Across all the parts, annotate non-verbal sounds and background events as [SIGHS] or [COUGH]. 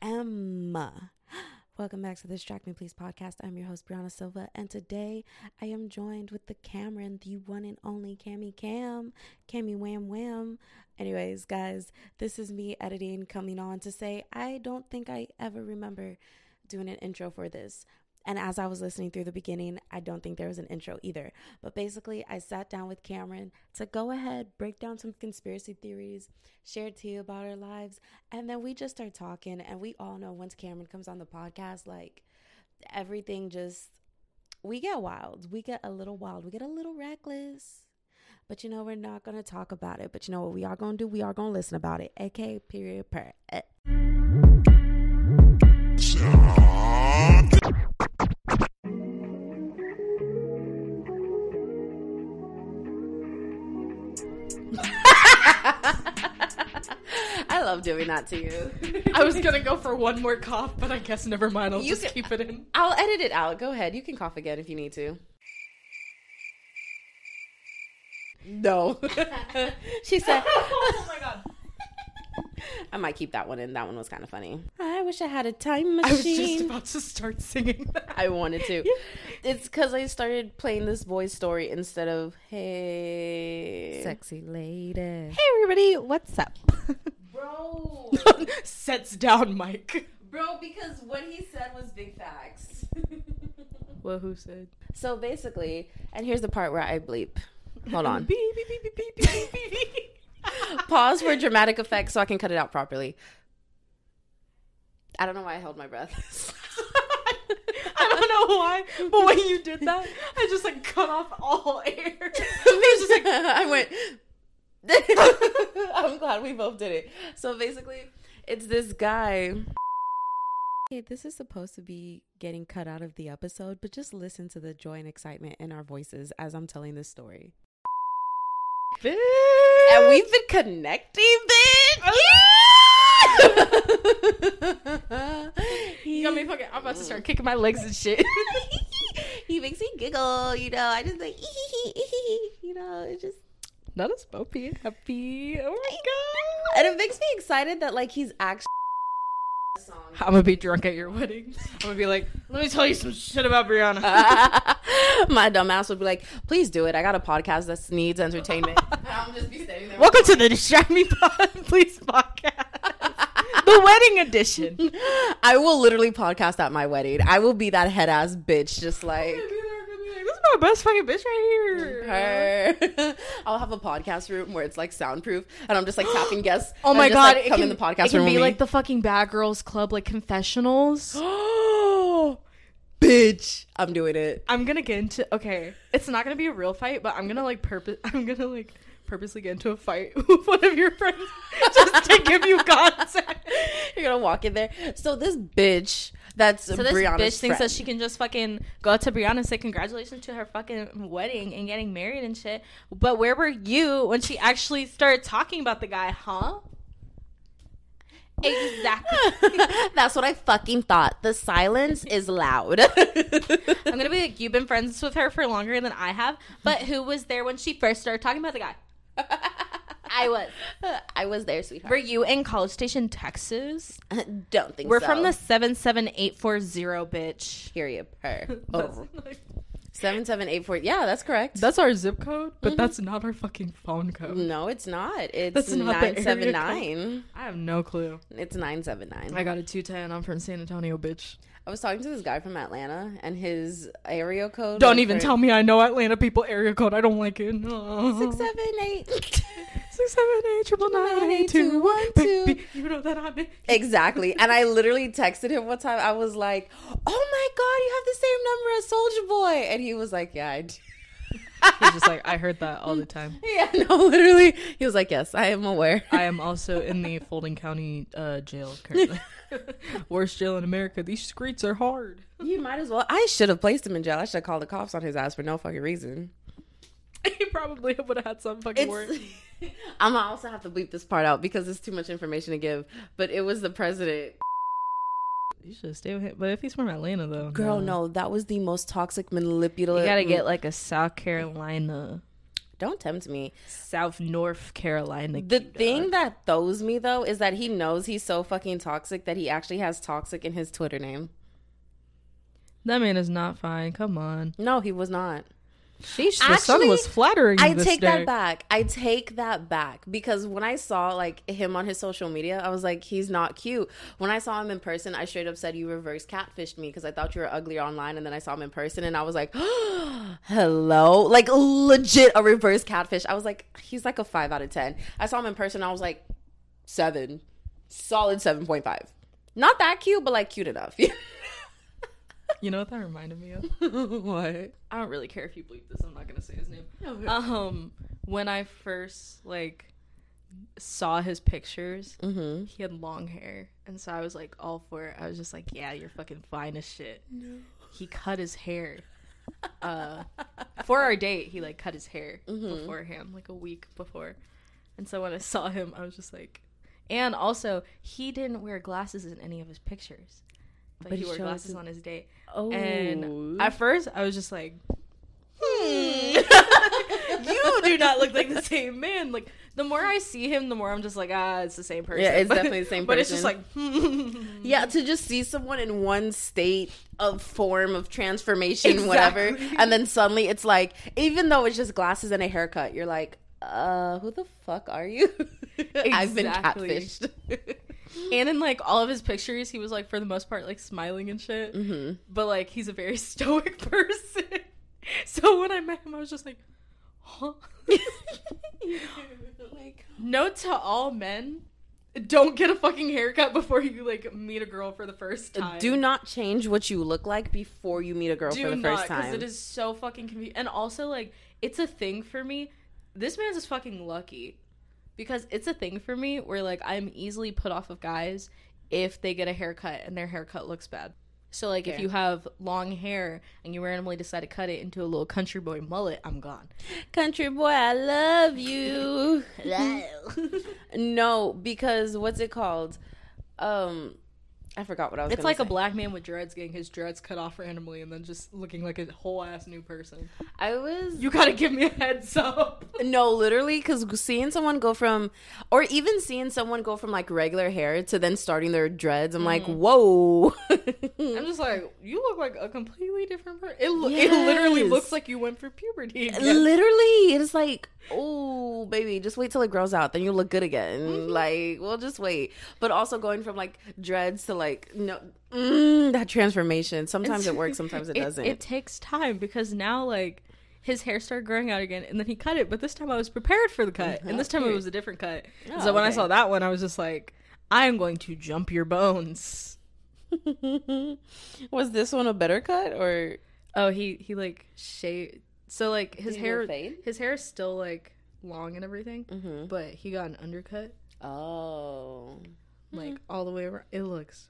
Emma. Welcome back to the Distract Me Please podcast. I'm your host, Brianna Silva, and today I am joined with the Cameron, the one and only Cammy Cam, Cammy Wham Wham. Anyways, guys, this is me editing, coming on to say I don't think I ever remember doing an intro for this. And as I was listening through the beginning, I don't think there was an intro either. But basically, I sat down with Cameron to go ahead, break down some conspiracy theories, share tea about our lives, and then we just start talking. And we all know once Cameron comes on the podcast, like everything just, we get wild. We get a little wild. We get a little reckless. But you know, we're not going to talk about it. But you know what we are going to do? We are going to listen about it. AK, period, per. eh. Love doing that to you. [LAUGHS] I was gonna go for one more cough, but I guess never mind. I'll You just can- keep it in. I'll edit it out. Go ahead. You can cough again if you need to. No. [LAUGHS] [LAUGHS] she said, oh my god! I might keep that one in. That one was kind of funny. I wish I had a time machine. I was just about to start singing. That. I wanted to. It's because I started playing this boy's story instead of, hey. Sexy lady. Hey everybody, what's up? Bro. [LAUGHS] Sets down Mike. Bro, because what he said was big facts. [LAUGHS] Well, who said? so basically, and here's the part where I bleep. Hold on. [LAUGHS] Beep beep beep beep beep beep beep. beep. Pause for dramatic effect so I can cut it out properly. I don't know why I held my breath. I don't know why, but when you did that, I just like cut off all air. It was just like I went. [LAUGHS] I'm glad we both did it. So basically, it's this guy. Okay, this is supposed to be getting cut out of the episode, but just listen to the joy and excitement in our voices as I'm telling this story. Bitch. And we've been connecting, bitch. Oh. [LAUGHS] You got me fucking. I'm about to start kicking my legs and shit. [LAUGHS] he makes me giggle, you know. I just like, you know, it just, Not both being happy. Oh my god. and it makes me excited that like he's actually. I'm gonna be drunk at your wedding. I'm gonna be like, let me tell you some shit about Brianna. [LAUGHS] My dumbass would be like, "Please do it. I got a podcast that needs entertainment." [LAUGHS] I'm just be standing there. Welcome to the Distract Me Pod, [LAUGHS] please podcast, the wedding edition. I will literally podcast at my wedding. I will be that head ass bitch, just oh like This is my best fucking bitch right here. her. [LAUGHS] I'll have a podcast room where it's like soundproof, and I'm just like tapping [GASPS] guests. Oh my god! like, it come can, in the podcast it can room. be like me. the fucking Bad Girls Club, like confessionals. oh, [GASPS] [GASPS] bitch! I'm doing it. I'm gonna get into okay. It's not gonna be a real fight, but I'm gonna like purpose. [LAUGHS] I'm gonna like purposely get into a fight [LAUGHS] with one of your friends just to give you content. You're gonna walk in there. So this bitch, that's So this Brianna's bitch thinks that she can just fucking go up to Brianna and say congratulations to her fucking wedding and getting married and shit. But where were you when she actually started talking about the guy, huh? Exactly. [LAUGHS] That's what I fucking thought. The silence is loud. [LAUGHS] I'm gonna be like, you've been friends with her for longer than I have, but who was there when she first started talking about the guy? [LAUGHS] I was. I was there, sweetheart. Were you in College Station, Texas? [LAUGHS] Don't think so. We're so. from the seven seven eight four zero, bitch. period. Per. [LAUGHS] Oh. Seven seven eight four. Yeah, that's correct. That's our zip code, but mm-hmm. that's not our fucking phone code. no, it's not. It's That's not nine seven nine. I have no clue. It's nine seven nine. I got a 210. I'm from San Antonio, bitch. I was talking to this guy from Atlanta, and his area code. Don't even for tell me I know Atlanta people area code. I don't like it. No. [LAUGHS] Six seven eight. Six, seven, eight, triple nine, eight, two, one, two. You know that I'm. Exactly. And I literally texted him one time. I was like, "Oh my god, you have the same number as Soldier Boy," and he was like, "Yeah, I do." He's just like, I heard that all the [LAUGHS] time. Yeah, no, literally. He was like, "Yes, I am aware." I am also in the Fulton County uh, jail currently. [LAUGHS] Worst jail in America. These streets are hard. You might as well. I should have placed him in jail. I should have called the cops on his ass for no fucking reason. [LAUGHS] he probably would have had some fucking word. It's, [LAUGHS] I'm gonna also have to bleep this part out because it's too much information to give. But it was the president. You should stay with him. But if he's from Atlanta, though, Girl, no, that was the most toxic, manipulative. You gotta get mm. like a South Carolina, Don't tempt me. South North Carolina. The cute thing dog. that throws me though is that he knows he's so fucking toxic that he actually has toxic in his Twitter name. that man is not fine. Come on. No, he was not. Sheesh, the sun Actually, was flattering. I take day. that back. I take that back because when I saw like him on his social media, I was like, he's not cute. When I saw him in person, I straight up said you reverse catfished me because I thought you were ugly online, and then I saw him in person, and I was like, [GASPS] hello, like legit a reverse catfish. I was like, he's like a five out of ten. I saw him in person, I was like, seven, solid seven point five. Not that cute, but like cute enough. [LAUGHS] [LAUGHS] You know what that reminded me of? [LAUGHS] what? I don't really care if you bleep this. I'm not gonna say his name. Um, when I first like saw his pictures, Mm-hmm. he had long hair, and so I was like all for it. I was just like, yeah, you're fucking fine as shit. He cut his hair. [LAUGHS] Uh, for our date, he like cut his hair beforehand, like a week before. And so when I saw him, I was just like, and also he didn't wear glasses in any of his pictures, but, But he he wore glasses us- on his date. Oh, And at first, I was just like, hmm. [LAUGHS] you do not look like the same man. Like, the more I see him, the more I'm just like, ah, it's the same person. Yeah, it's [LAUGHS] But- definitely the same person. But it's just like, hmm. Yeah, to just see someone in one state of form of transformation, whatever, and then suddenly it's like, even though it's just glasses and a haircut, you're like, uh, who the fuck are you? [LAUGHS] I've been catfished. And in like all of his pictures, he was like, for the most part, like smiling and shit. hmm But like, he's a very [LAUGHS] stoic person. [LAUGHS] so when I met him, I was just like, [LAUGHS] huh? Note to all men. Don't get a fucking haircut before you like meet a girl for the first time. Do not change what you look like before you meet a girl do for the not first time. Because it is so fucking and also like it's a thing for me this man's just fucking lucky because it's a thing for me where like i'm easily put off of guys if they get a haircut and their haircut looks bad so like if you have long hair and you randomly decide to cut it into a little country boy mullet i'm gone Country boy, I love you. [LAUGHS] [LAUGHS] no, because what's it called? Um, I forgot what I was. it's like a black man with dreads getting his dreads cut off randomly and then just looking like a whole ass new person I was. you gotta give me a heads up [LAUGHS] No, literally, because seeing someone go from, or even seeing someone go from like regular hair to then starting their dreads, I'm like, whoa. I'm just like, you look like a completely different person. It, lo- it literally looks like you went through puberty. Again. literally, it's like, oh, baby, just wait till it grows out, then you'll look good again. Mm-hmm. Like, well, just wait. But also going from like dreads to like, no, mm, that transformation. Sometimes it works, sometimes [LAUGHS] it, doesn't. It takes time because now, like, his hair started growing out again, and then he cut it. But this time I was prepared for the cut, and this time it was a different cut. Oh, so when I saw that one, I was just like, I'm going to jump your bones. [LAUGHS] Was this one a better cut or? Oh, he he like shaved. So like his hair, fade? his hair is still like long and everything, Mm-hmm. but he got an undercut. Oh. like all the way around. It looks.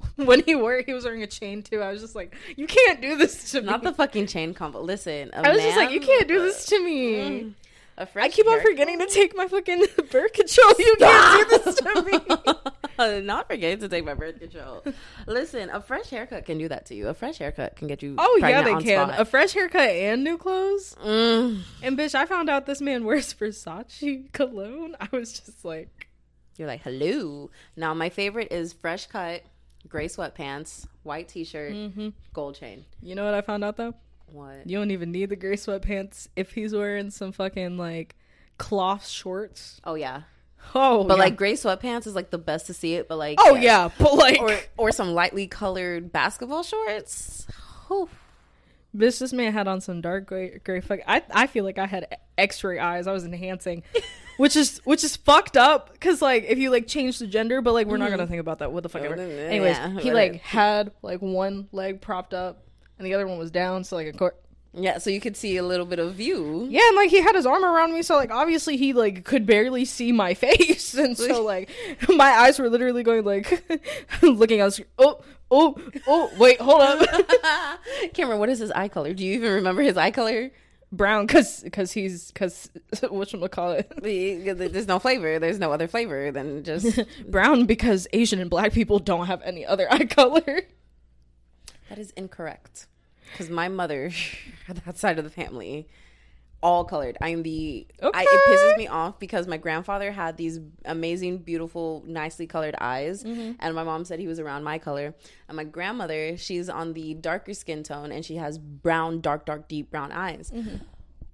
[LAUGHS] When he wore he was wearing a chain too. I was just like, "You can't do this to me." Not the fucking chain combo. Listen, I was just like, "You can't do this to me." Mm. I keep on forgetting to take my fucking [LAUGHS] birth control. You can't do this to me. [LAUGHS] Not forgetting to take my birth control. Listen, a fresh haircut can do that to you. A fresh haircut can get you. Oh yeah, they can. spot. A fresh haircut and new clothes. Mm. And bitch, I found out this man wears Versace cologne. I was just like, You're like, hello. Now, my favorite is fresh cut, gray sweatpants, white t-shirt, Mm-hmm. gold chain. you know what I found out though? What? You don't even need the gray sweatpants if he's wearing some fucking like cloth shorts. Oh yeah, Oh, but yeah. like gray sweatpants is like the best to see it. But like, oh yeah, but like, or or some lightly colored basketball shorts. Whew. Bitch, this man had on some dark gray, gray fuck. I I feel like I had X-ray eyes. I was enhancing, [LAUGHS] which is which is fucked up. Cause like if you like change the gender, but like we're not gonna mm. think about that. What the fuck? Oh, ever. Anyways, yeah, he whatever. like had like one leg propped up and the other one was down. So like a court. Yeah, so you could see a little bit of view. Yeah, and like he had his arm around me, so like obviously he like could barely see my [LAUGHS] face, and so [LAUGHS] like my eyes were literally going like [LAUGHS] looking at. Oh, oh, oh! Wait, hold up, Cameron. What is his eye color? Do you even remember his eye color? Brown, cause cause he's cause what should call it There's no flavor. There's no other flavor than just [LAUGHS] brown because Asian and black people don't have any other [LAUGHS] eye color. that is incorrect. Because my mother, [LAUGHS] that side of the family, all colored. I am the. I, it pisses me off because my grandfather had these amazing, beautiful, nicely colored eyes, mm-hmm. and my mom said he was around my color. And my grandmother, she's on the darker skin tone, and she has brown, dark, dark, deep brown eyes. Mm-hmm.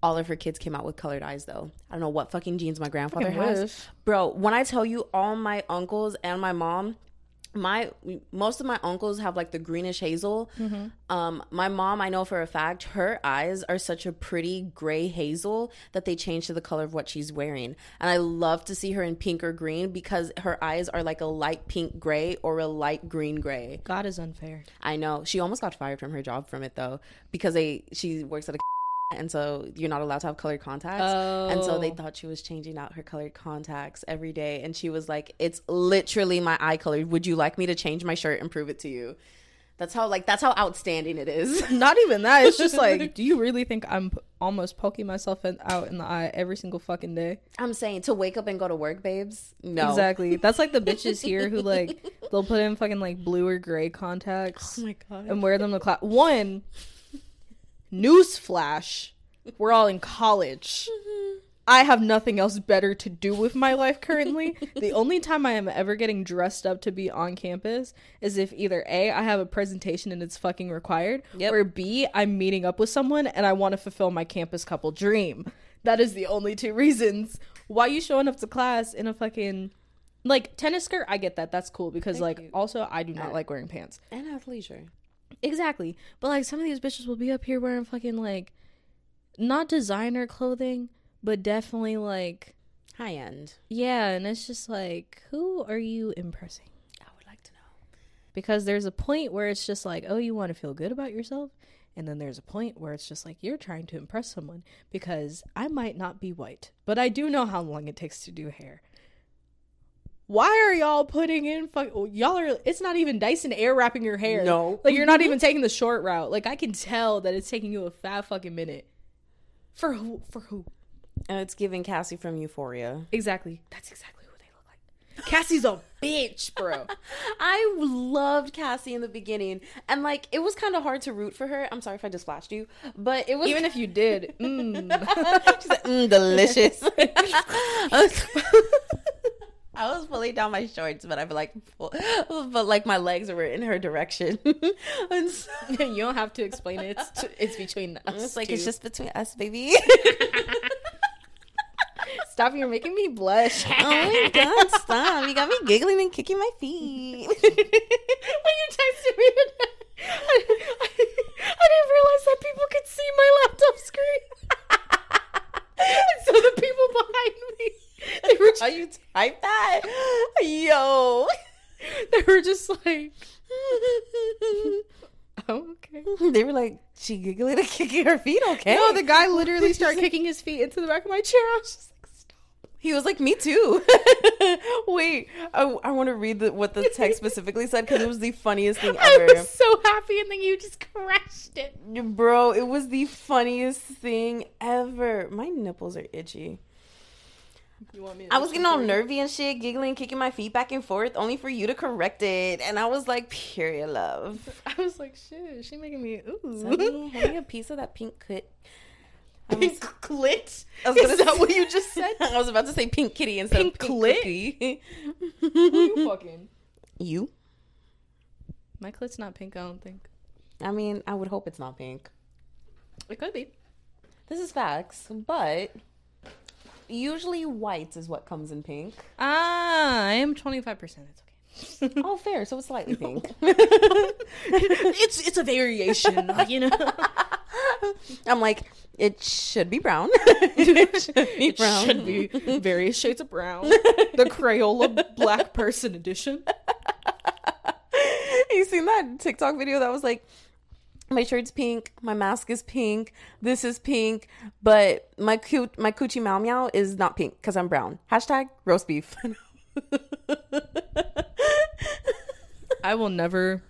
All of her kids came out with colored eyes, though. I don't know what fucking genes my grandfather Fucking has, wish. bro. When I tell you, all my uncles and my mom my most of my uncles have like the greenish hazel. Um my mom i know for a fact her eyes are such a pretty gray hazel that they change to the color of what she's wearing. And i love to see her in pink or green because her eyes are like a light pink gray or a light green gray. God is unfair. i know. She almost got fired from her job from it though because they she works at a and so you're not allowed to have colored contacts Oh. and so they Oh. thought she was changing out her colored contacts every day and she was like it's literally my eye color would you like me to change my shirt and prove it to you that's how like that's how outstanding it is [LAUGHS] Not even that. It's just [LAUGHS] like, do you really think I'm p- almost poking myself in, out in the eye every single fucking day? i'm saying to wake up and go to work babes no Exactly. That's like the [LAUGHS] bitches here who like they'll put in fucking like blue or gray contacts oh my god and wear them to class. One, newsflash, we're all in college. Mm-hmm. I have nothing else better to do with my life currently. the only time I am ever getting dressed up to be on campus is if either A, I have a presentation and it's fucking required, Yep. or B, I'm meeting up with someone and I want to fulfill my campus couple dream. That is the only two reasons. Why you showing up to class in a fucking like tennis skirt? I get that. That's cool because like you. also I do not like wearing pants. and athleisure Exactly. But like some of these bitches will be up here wearing fucking like not designer clothing, but definitely like high end yeah, and it's just like who are you impressing? i would like to know Because there's a point where it's just like, oh, you want to feel good about yourself, and then there's a point where it's just like you're trying to impress someone because I might not be white, but I do know how long it takes to do hair. Why are y'all putting in fuck? Y'all are. It's not even Dyson air wrapping your hair. No. like you're not even taking the short route. Like I can tell that it's taking you a fat fucking minute. For who? For who? and it's giving cassie from euphoria Exactly. That's exactly who they look like. Cassie's a bitch, bro. [LAUGHS] I loved Cassie in the beginning, and like it was kind of hard to root for her. I'm sorry if I just flashed you, but it was Even if you did, [LAUGHS] mm. She's like, mm, delicious. [LAUGHS] I was- pulling down my shorts, but I feel like, [LAUGHS] but like my legs were in her direction, [LAUGHS] and so, [LAUGHS] you don't have to explain it. It's, it's between us. it's like two. it's just between us, baby. stop. You're making me blush. oh my god, stop! You got me giggling and kicking my feet. when you texted me today, I, I, I didn't realize that people could see my laptop screen. and so the people behind me, they were Just, that? Yo. [LAUGHS] they were just like, [LAUGHS] oh, okay. They were like, she giggling and [LAUGHS] kicking her feet. Okay. No, the guy literally started kicking his feet into the back of my chair. I was just like, stop. He was like, "Me too." Wait, I, I want to read the, what the text specifically said because it was the funniest thing ever. I was so happy, and then you just crashed it. bro. It was the funniest thing ever. My nipples are itchy. You want me? I was getting all nervy and shit, giggling, kicking my feet back and forth, only for you to correct it, and I was like, "Period, love." [LAUGHS] I was like, shit. She making me ooh. Send me, [LAUGHS] hand me a piece of that pink clit. I was, Pink [LAUGHS] clit. I was gonna Is that say- what you just said? I was about to say pink kitty instead Pink of pink clit? cookie. Who you fucking? you? My clit's not pink. I don't think I mean, I would hope it's not pink. it could be. This is facts, but usually white is what comes in pink. Ah, I am twenty five percent. It's okay. [LAUGHS] Oh, fair. So it's slightly pink. [LAUGHS] it's it's a variation, [LAUGHS] you know. I'm like, it should be brown. it should be It brown. should be various shades of brown. The Crayola Black Person Edition. you seen that TikTok video that was like, my shirt's pink, my mask is pink, this is pink, but my cute my coochie meow meow is not pink because I'm brown. Hashtag roast beef. [LAUGHS] I will never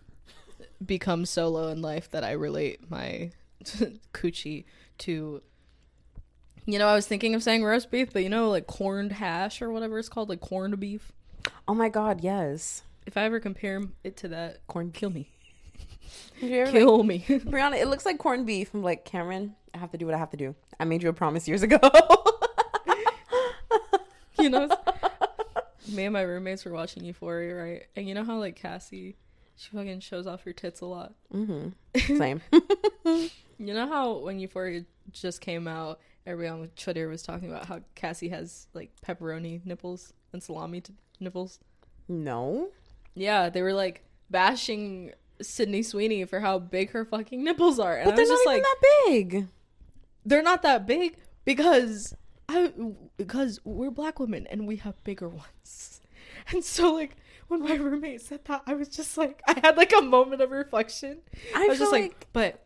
become solo in life that I relate my [LAUGHS] coochie to. You know, I was thinking of saying roast beef, but you know, like corned hash or whatever it's called, like corned beef. oh my god, yes. If I ever compare it to that, Corn kill me, Ever, like, kill me. [LAUGHS] Brianna, it looks like corned beef. I'm like, Cameron, I have to do what I have to do. I made you a promise years ago. [LAUGHS] you know, [LAUGHS] me and my roommates were watching Euphoria, right? And you know how like Cassie, she fucking shows off her tits a lot. mm-hmm. Same. You know how when Euphoria just came out, everyone on Twitter was talking about how Cassie has like pepperoni nipples and salami t- nipples. No. Yeah, they were like bashing Sydney Sweeney for how big her fucking nipples are, and But I they're was not even like, that big. they're not that big because I because we're black women and we have bigger ones. [LAUGHS] And so like when my roommate said that, I was just like I had like a moment of reflection. I I, was just like, like- but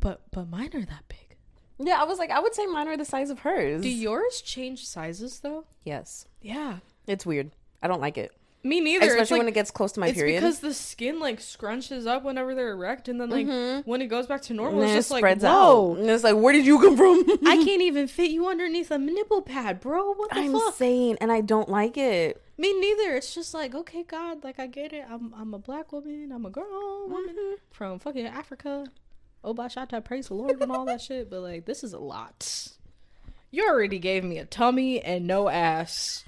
but but mine are that big. Yeah, I was like, I would say mine are the size of hers. Do yours change sizes though? Yes. Yeah. It's weird. I don't like it. Me neither. Especially it's like, when it gets close to my it's period. because the skin like scrunches up whenever they're erect, and then like when it goes back to normal, it's then it just like spreads whoa. out. And it's like, where did you come from? I [LAUGHS] can't even fit you underneath a nipple pad, bro. What the I'm fuck? saying, and I don't like it. Me neither. It's just like, okay, God, like I get it. I'm I'm a black woman. I'm a girl woman Mm-hmm. from fucking Africa. Oh, Bashata, praise the Lord and all that shit. But like, this is a lot. You already gave me a tummy and no ass,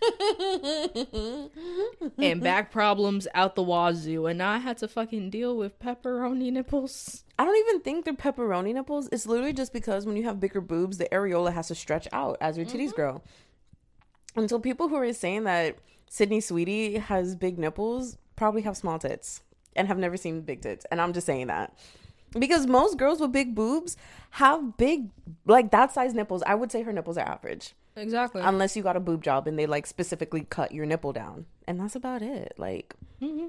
and [LAUGHS] back problems out the wazoo, and now I had to fucking deal with pepperoni nipples. I don't even think they're pepperoni nipples. It's literally just because when you have bigger boobs, the areola has to stretch out as your titties mm-hmm. grow. And so people who are saying that Sydney Sweetie has big nipples probably have small tits and have never seen big tits. And I'm just saying that. Because most girls with big boobs have big, like that size nipples. I would say her nipples are average. Exactly. Unless you got a boob job and they like specifically cut your nipple down. And that's about it. Like, mm-hmm.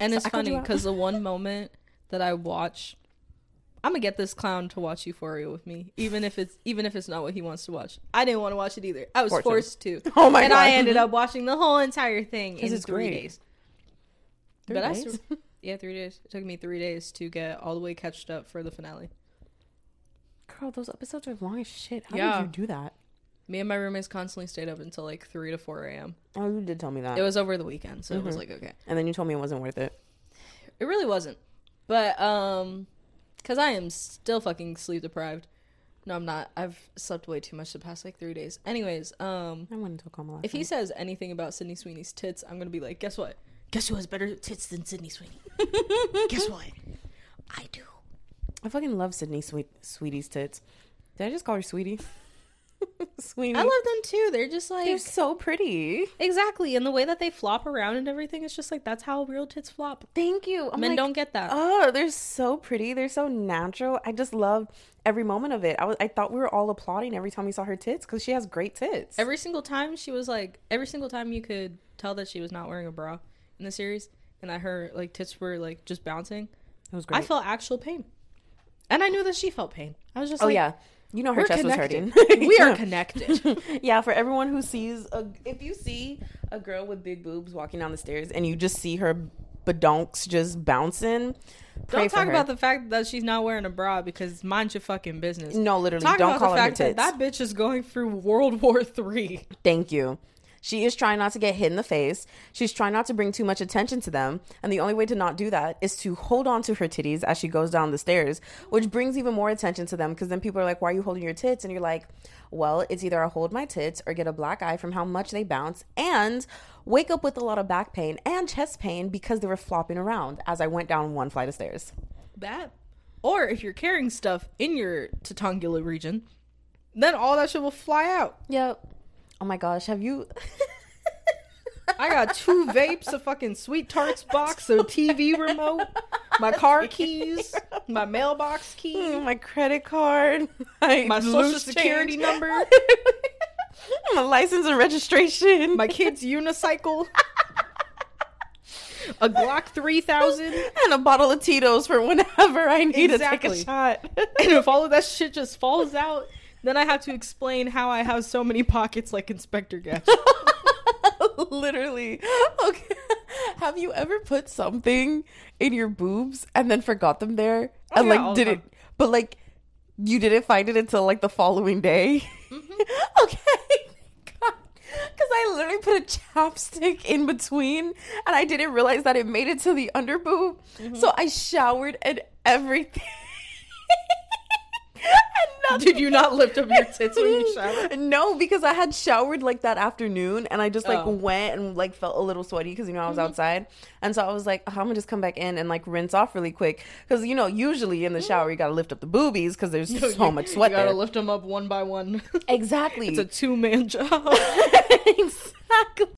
And So it's I funny because the one moment that I watch, I'm gonna get this clown to watch Euphoria with me, even if it's even if it's not what he wants to watch. I didn't want to watch it either. I was Force forced to. [LAUGHS] Oh my and I ended mm-hmm. up watching the whole entire thing in it's three great. days. Three but I days? still, yeah, three days. It took me three days to get all the way catched up for the finale. girl, those episodes are long as shit. How Yeah. did you do that? Me and my roommates constantly stayed up until like three to four a.m. Oh, you did tell me that. It was over the weekend, so it Mm-hmm. was like okay. and then you told me it wasn't worth it. It really wasn't. But um cuz I am still fucking sleep deprived. No, I'm not. I've slept way too much the past like 3 days. Anyways, um I went into a coma last if he night. says anything about Sydney Sweeney's tits, I'm going to be like, "Guess what? Guess who has better tits than Sydney Sweeney?" [LAUGHS] Guess what? I do. I fucking love Sydney Sweet Sweetie's tits. Did I just call her Sweetie? [LAUGHS] Sweetie. I love them too. They're just like They're so pretty. Exactly, and the way that they flop around and everything is just like that's how real tits flop. Thank you. I'm Men like, don't get that. Oh, they're so pretty. They're so natural. I just love every moment of it. I was I thought we were all applauding every time we saw her tits because she has great tits. Every single time she was like, every single time you could tell that she was not wearing a bra in the series, and that her like tits were like just bouncing. it was great. I felt actual pain, and I knew that she felt pain. I was just oh like, yeah, you know her chest connected. was hurting. we are [LAUGHS] connected. [LAUGHS] yeah, for everyone who sees a, if you see a girl with big boobs walking down the stairs and you just see her badonks just bouncing, Don't talk her. about the fact that she's not wearing a bra because mind your fucking business. No, literally, Talk don't about call the her her fact that tits. that bitch is going through World [LAUGHS] War Three. Thank you. She is trying not to get hit in the face. She's trying not to bring too much attention to them. And the only way to not do that is to hold on to her titties as she goes down the stairs, which brings even more attention to them because then people are like, Why are you holding your tits? And you're like, Well, it's either I hold my tits or get a black eye from how much they bounce and wake up with a lot of back pain and chest pain because they were flopping around as I went down one flight of stairs. That, or if you're carrying stuff in your tatongula region, then all that shit will fly out. Yep. Oh my gosh, have you [LAUGHS] I got two vapes, a fucking sweet tarts box, a TV remote, my car [LAUGHS] keys, my mailbox key, [LAUGHS] my credit card, my, my social security change. number, my license and registration. my kid's unicycle. a Glock 3000, and a bottle of Tito's for whenever I need Exactly. to take a shot. and if all of that shit just falls out, then I have to explain how I have so many pockets like Inspector Gadget. [LAUGHS] Literally. Okay. Have you ever put something in your boobs and then forgot them there? Oh, and yeah, like did it but like you didn't find it until like the following day? Mm-hmm. [LAUGHS] okay. Because I literally put a chapstick in between and I didn't realize that it made it to the under boob. Mm-hmm. So I showered and everything. [LAUGHS] Did you not lift up your tits when you showered? no, because I had showered like that afternoon and I just like Oh. went and like felt a little sweaty because you know I was mm-hmm. outside. And so I was like, oh, I'm gonna just come back in and like rinse off really quick. Because you know, usually in the shower, mm-hmm. you gotta lift up the boobies because there's [LAUGHS] so much sweat You gotta there. lift them up one by one. [LAUGHS] exactly. it's a two man job. exactly.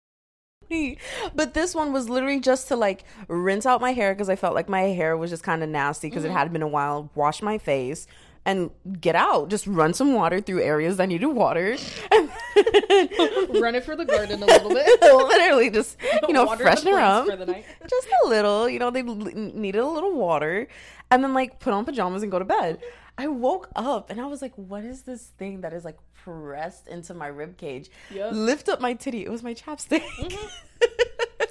But this one was literally just to like rinse out my hair because I felt like my hair was just kind of nasty because it mm-hmm. had been a while. Wash my face and get out. Just run some water through areas that needed water. Run it for the garden a little bit. [LAUGHS] literally just you know Water freshen her up for the night. [LAUGHS] just a little you know they needed a little water and then like put on pajamas and go to bed i woke up and i was like what is this thing that is like pressed into my rib cage Yep. lift up my titty it was my chapstick mm-hmm.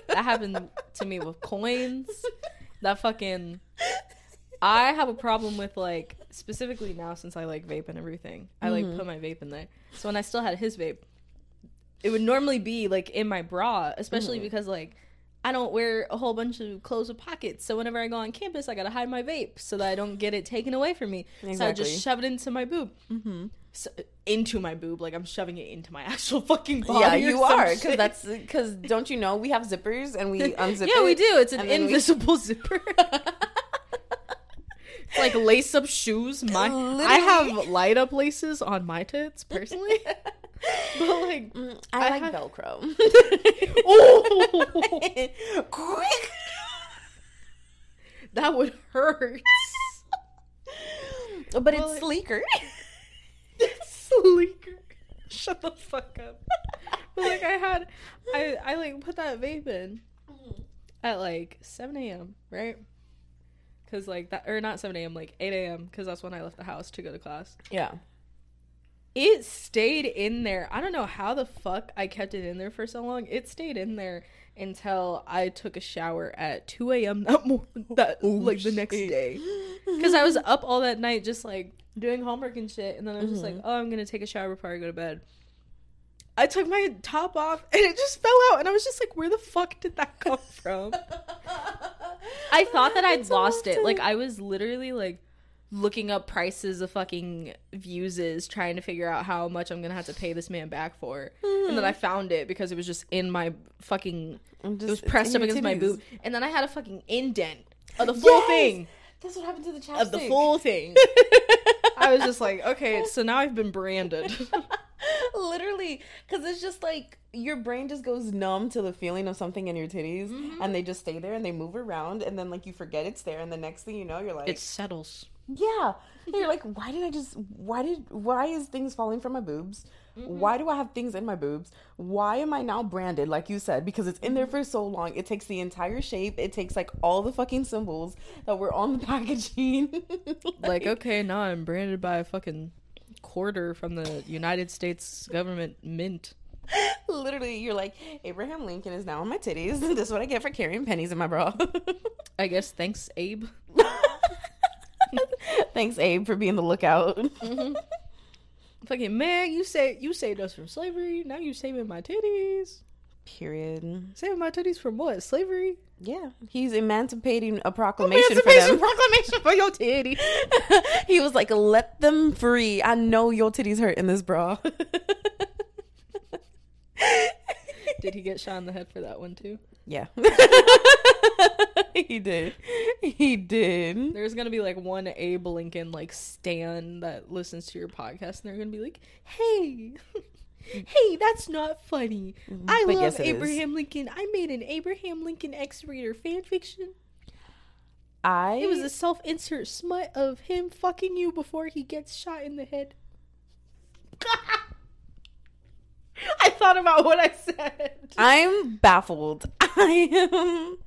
That happened to me with coins. [LAUGHS] That fucking. I have a problem with like specifically now since I like vape and everything. I like put my vape in there. So when I still had his vape, it would normally be like in my bra, especially because like I don't wear a whole bunch of clothes with pockets. So whenever I go on campus, I gotta hide my vape so that I don't get it taken away from me. So I just shove it into my boob. Mm-hmm. So, into my boob, like I'm shoving it into my [LAUGHS] actual fucking body. yeah you are because that's because don't you know we have zippers and we [LAUGHS] unzip Yeah, we do. It's an then we- invisible [LAUGHS] zipper. It's like lace up shoes. My I have light up laces on my tits personally. [LAUGHS] but like mm, i, I like have- velcro [LAUGHS] oh, quick [LAUGHS] that would hurt. but Well, it's like- sleeker Sleeker. Shut the fuck up. But like I had I I like put that vape in mm-hmm. at like 7 a.m. right? Cause like that or not 7 a.m. like 8 a.m. Cause that's when I left the house to go to class. yeah it stayed in there. I don't know how the fuck I kept it in there for so long. It stayed in there until I took a shower at 2 a.m. that morning, that oh, like the next shit. day. Because I was up all that night just like doing homework and shit. And then I was just like, mm-hmm. oh, I'm gonna take a shower before I go to bed. I took my top off and it just fell out. And I was just like, where the fuck did that come from? [LAUGHS] I thought that I'd It's lost it. Like I was literally like looking up prices of fucking Vuses, trying to figure out how much I'm gonna have to pay this man back for. And then I mm-hmm. found it because it was just in my fucking. I'm It was pressed up against my boot. and then I had a fucking indent of the full Yes! thing. That's what happened to the chapstick. Of the full thing. [LAUGHS] I was just like, okay, so now I've been branded. [LAUGHS] [LAUGHS] Literally, because it's just like your brain just goes numb to the feeling of something in your titties, Mm-hmm. and they just stay there and they move around, and then like you forget it's there, and the next thing you know, you're like, it settles. yeah, And you're [LAUGHS] like, why did I just, why did, why is things falling from my boobs? Mm-hmm. Why do I have things in my boobs? Why am I now branded, like you said? Because it's in there Mm-hmm. for so long. It takes the entire shape. It takes like all the fucking symbols that were on the [LAUGHS] packaging. Like, okay, now I'm branded by a fucking quarter from the United States government mint. [LAUGHS] Literally, you're like, Abraham Lincoln is now on my titties. [LAUGHS] this is what I get for carrying pennies in my bra. I guess thanks, Abe. [LAUGHS] Thanks, Abe, for being the lookout. Mm-hmm. Fucking man, you say you saved us from slavery. Now you're saving my titties. Period. Saving my titties from what? Slavery? Yeah, he's emancipating a proclamation for Emancipation them. proclamation for your titty. [LAUGHS] he was like, "Let them free. I know your titties hurt in this bra." [LAUGHS] Did he get shot in the head for that one too? yeah, [LAUGHS] he did. He did. There's gonna be like one Abe Lincoln like stan that listens to your podcast, and they're gonna be like, "Hey, Mm-hmm. hey, that's not funny. Mm-hmm. I But love yes, it is. Abraham Lincoln. I made an Abraham Lincoln X Reader fan fiction. I It was a self-insert smut of him fucking you before he gets shot in the head." [LAUGHS] I thought about what I said. I'm baffled. [LAUGHS] I am.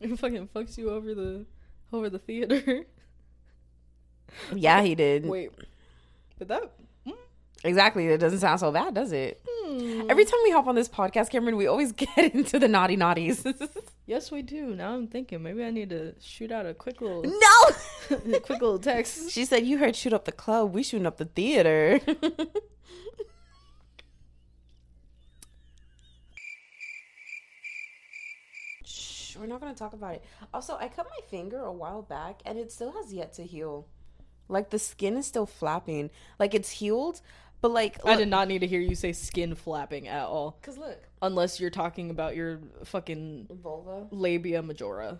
He fucking fucks you over the over the theater. Yeah, he [LAUGHS] did. Wait, did that? Exactly. It doesn't sound so bad, does it? Hmm. Every time we hop on this podcast, Cameron, we always [LAUGHS] get into the naughty naughties. [LAUGHS] Yes, we do. Now I'm thinking maybe I need to shoot out a quick little, no. a [LAUGHS] quick little text. She said, "You heard shoot up the club. We shooting up the theater." Shh, we're not gonna talk about it. Also, I cut my finger a while back, and it still has yet to heal. Like the skin is still flapping. Like it's healed, but like I did not need to hear you say skin flapping at all, Cause look, unless you're talking about your fucking vulva. labia majora.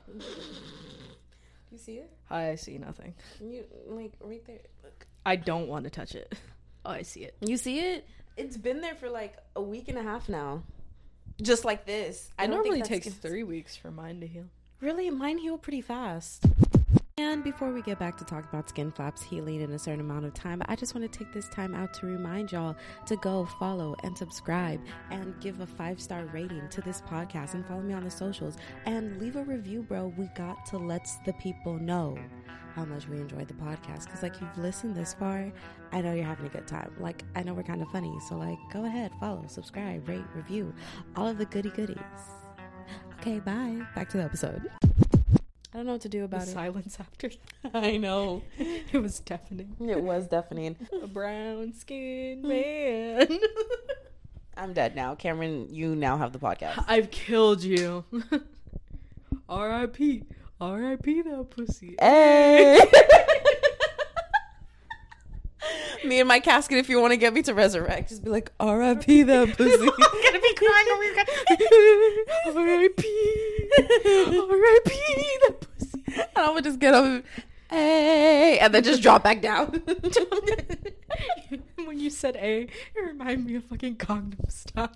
You see it? I see nothing. You like right there. Look. I don't want to touch it. Oh, I see it. You see it? It's been there for like a week and a half now. Just like this. I It don't normally think takes that's- three weeks for mine to heal. Really, mine heal pretty fast. And before we get back to talk about skin flaps healing in a certain amount of time, I just want to take this time out to remind y'all to go follow and subscribe and give a five star rating to this podcast and follow me on the socials and leave a review, bro. We got to let the people know how much we enjoyed the podcast because, like, you've listened this far. I know you're having a good time. Like, I know we're kind of funny. So, like, go ahead, follow, subscribe, rate, review, all of the goody goodies. Okay, bye. Back to the episode. I don't know what to do The about it. silence after [LAUGHS] I know. it was deafening. It was deafening. [LAUGHS] A brown skinned hmm. man. [LAUGHS] I'm dead now. Cameron, you now have the podcast. I've killed you. R.I.P. R.I.P. that pussy. Hey! me in my casket, if you want to get me to resurrect, just be like, R.I.P. that pussy. I'm gonna be crying over your R.I.P. R.I.P. that pussy. [LAUGHS] and I would just get up and, hey, and then just drop back down. [LAUGHS] when you said A, it reminded me of fucking Gangnam Style.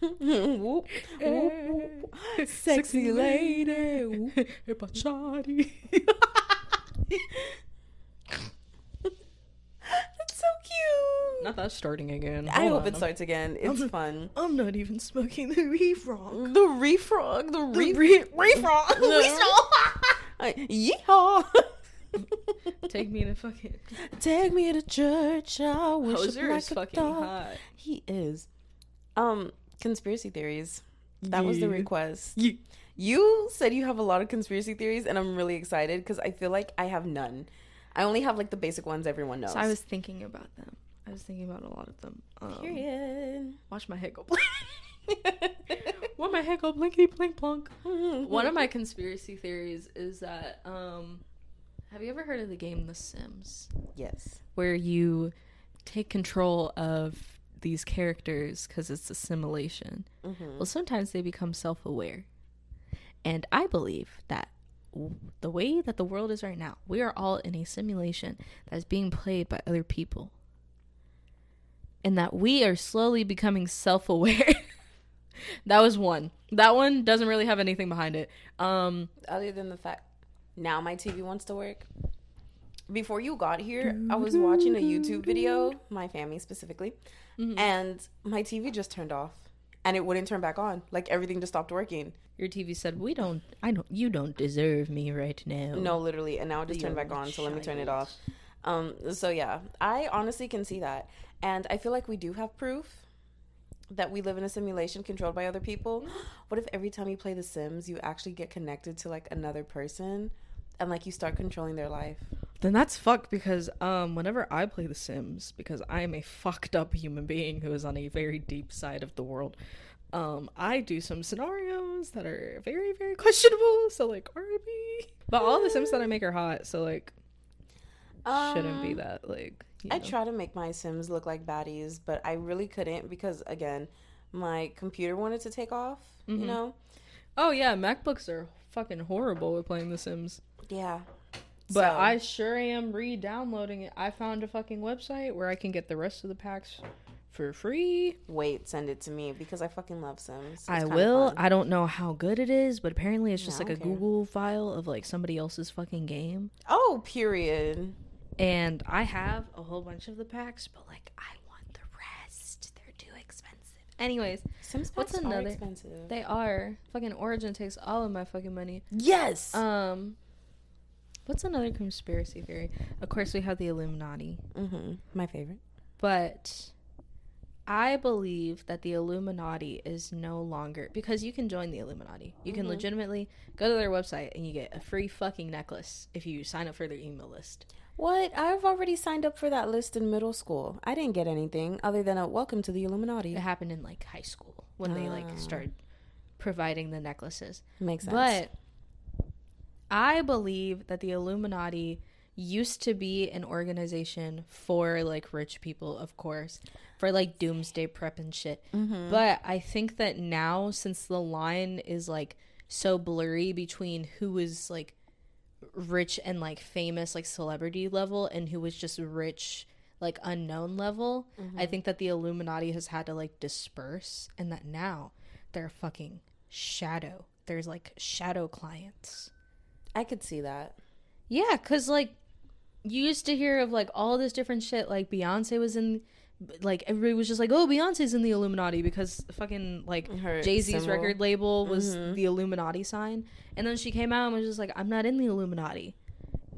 [LAUGHS] Whoop, whoop, whoop. Sexy lady. Whoop. Hip hop shawty. That's so cute. Not that starting again. I Hold hope on, it starts again. It's fun. I'm, I'm not even smoking the reef frog. The refrog, the re re- refrog. [LAUGHS] [LAUGHS] Uh, Yeehaw! [LAUGHS] Take me to fucking. Take me to church. I wish Hozier like is fucking dog. hot. He is. Um, conspiracy theories. That was the request. Yeah. You said you have a lot of conspiracy theories, and I'm really excited because I feel like I have none. I only have like the basic ones everyone knows. So I was thinking about them. I was thinking about a lot of them. Um, Period. Watch my head go blink. [LAUGHS] Watch my head go blinkety blink plunk. [LAUGHS] One of my conspiracy theories is that um, have you ever heard of the game The Sims? yes. where you take control of these characters because it's a simulation. Well, sometimes they become self aware. And I believe that w- the way that the world is right now, we are all in a simulation that is being played by other people. And that we are slowly becoming self aware. [LAUGHS] that was one. That one doesn't really have anything behind it. Um, Other than the fact, now my TV wants to work. Before you got here, I was [LAUGHS] watching a YouTube video, my family specifically, and my TV just turned off, and it wouldn't turn back on. Like everything just stopped working. your TV said, "We don't. I don't. You don't deserve me right now." No, literally, and now it just turned back on. So let me turn it off. Um. So yeah, I honestly can see that, and I feel like we do have proof that we live in a simulation controlled by other people. [GASPS] What if every time you play The Sims, you actually get connected to like another person, and like you start controlling their life? Then that's fucked because um whenever I play The Sims, because I am a fucked up human being who is on a very deep side of the world, um, I do some scenarios that are very, very questionable. So like RIP. But all the Sims that I make are hot, so like shouldn't be Um, that like you I know. try to make my Sims look like baddies, but I really couldn't because again, my computer wanted to take off. You know? Oh yeah, MacBooks are fucking horrible with playing The Sims. Yeah. But So- I sure am re-downloading it. I found a fucking website where I can get the rest of the packs for free. wait, send it to me because I fucking love Sims. It's I will. I don't know how good it is, but apparently it's just like a care. Google file of like somebody else's fucking game. Oh, period. And I have a whole bunch of the packs, but like I want the rest. They're too expensive. Anyways, Sims What's packs another- Are expensive. they are fucking Origin takes all of my fucking money. yes. Um, what's another conspiracy theory? Of course, we have the Illuminati, mm-hmm. My favorite. but I believe that the Illuminati is no longer because you can join the Illuminati. You can legitimately go to their website and you get a free fucking necklace if you sign up for their email list. What? I've already signed up for that list in middle school. I didn't get anything other than a welcome to the Illuminati. It happened in like high school when they like Ah. started providing the necklaces. Makes sense. But I believe that the Illuminati used to be an organization for like rich people, of course, for like doomsday prep and shit. Mm-hmm. But I think that now, since the line is like so blurry between who is like rich and like famous, like celebrity level, and who was just rich, like unknown level, I mm-hmm. think that the Illuminati has had to like disperse, and that now they're fucking shadow. There's like shadow clients. I could see that. Yeah, cause like you used to hear of like all this different shit. Like Beyonce was in, like everybody was just like, oh, Beyonce's in the Illuminati because fucking like Jay Z's symbol. record label was mm-hmm. the Illuminati sign, and then she came out and was just like, I'm not in the Illuminati.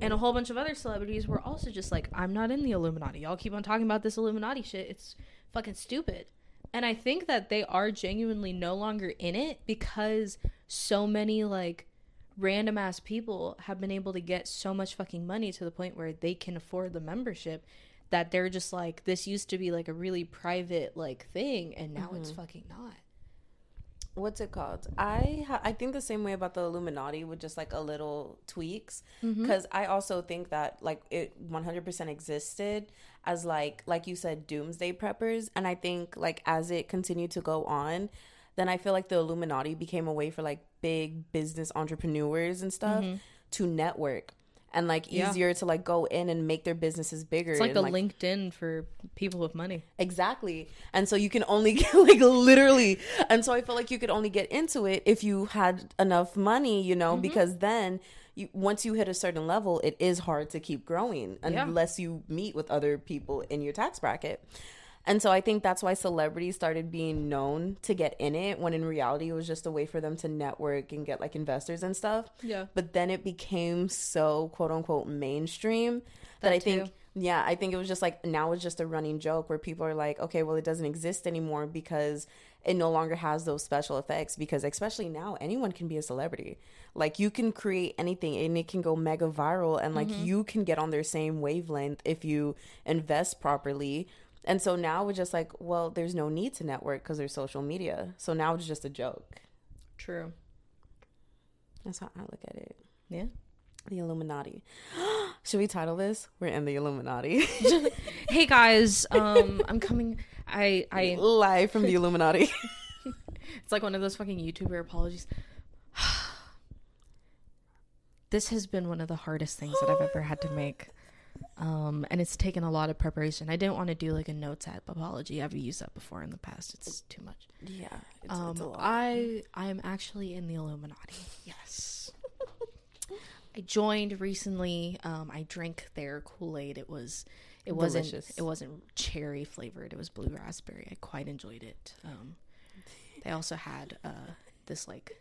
And a whole bunch of other celebrities were also just like, I'm not in the Illuminati. Y'all keep on talking about this Illuminati shit. It's fucking stupid. And I think that they are genuinely no longer in it because so many like random ass people have been able to get so much fucking money to the point where they can afford the membership that they're just like this used to be like a really private like thing and now it's mm-hmm. fucking not. what's it called? I ha- I think the same way about the Illuminati with just like a little tweaks mm-hmm. because I also think that like it 100% existed as like like you said doomsday preppers and I think like as it continued to go on then I feel like the Illuminati became a way for like big business entrepreneurs and stuff mm-hmm. to network and like Yeah. easier to like go in and make their businesses bigger It's like and, the LinkedIn for people with money. Exactly. And so you can only [LAUGHS] get like literally. And so I feel like you could only get into it if you had enough money, you know, mm-hmm. because then you once you hit a certain level, it is hard to keep growing Yeah. unless you meet with other people in your tax bracket. And so I think that's why celebrities started being known to get in it when in reality it was just a way for them to network and get like investors and stuff. Yeah. But then it became so quote unquote mainstream that, That I think yeah, I think it was just like now it's just a running joke where people are like, okay, well, it doesn't exist anymore because it no longer has those special effects. Because especially now, anyone can be a celebrity. Like you can create anything and it can go mega viral, and like Mm-hmm. you can get on their same wavelength if you invest properly. And so now we're just like, well, there's no need to network because there's social media. So now it's just a joke. True. That's how I look at it. Yeah. The Illuminati. [GASPS] Should we title this? We're in the Illuminati. [LAUGHS] hey guys, um I'm coming I I [LAUGHS] Live from the Illuminati. [LAUGHS] It's like one of those fucking YouTuber apologies. [SIGHS] this has been one of the hardest things that I've ever had to make. Um, and it's taken a lot of preparation. I didn't want to do like a notes app apology. I've used that before in the past. It's too much. yeah. It's, Um, it's. I I am actually in the Illuminati. Yes. [LAUGHS] I joined recently. Um, I drank their Kool Aid. It was, it wasn't, it wasn't cherry flavored. It was blue raspberry. I quite enjoyed it. Um, they also had uh this like.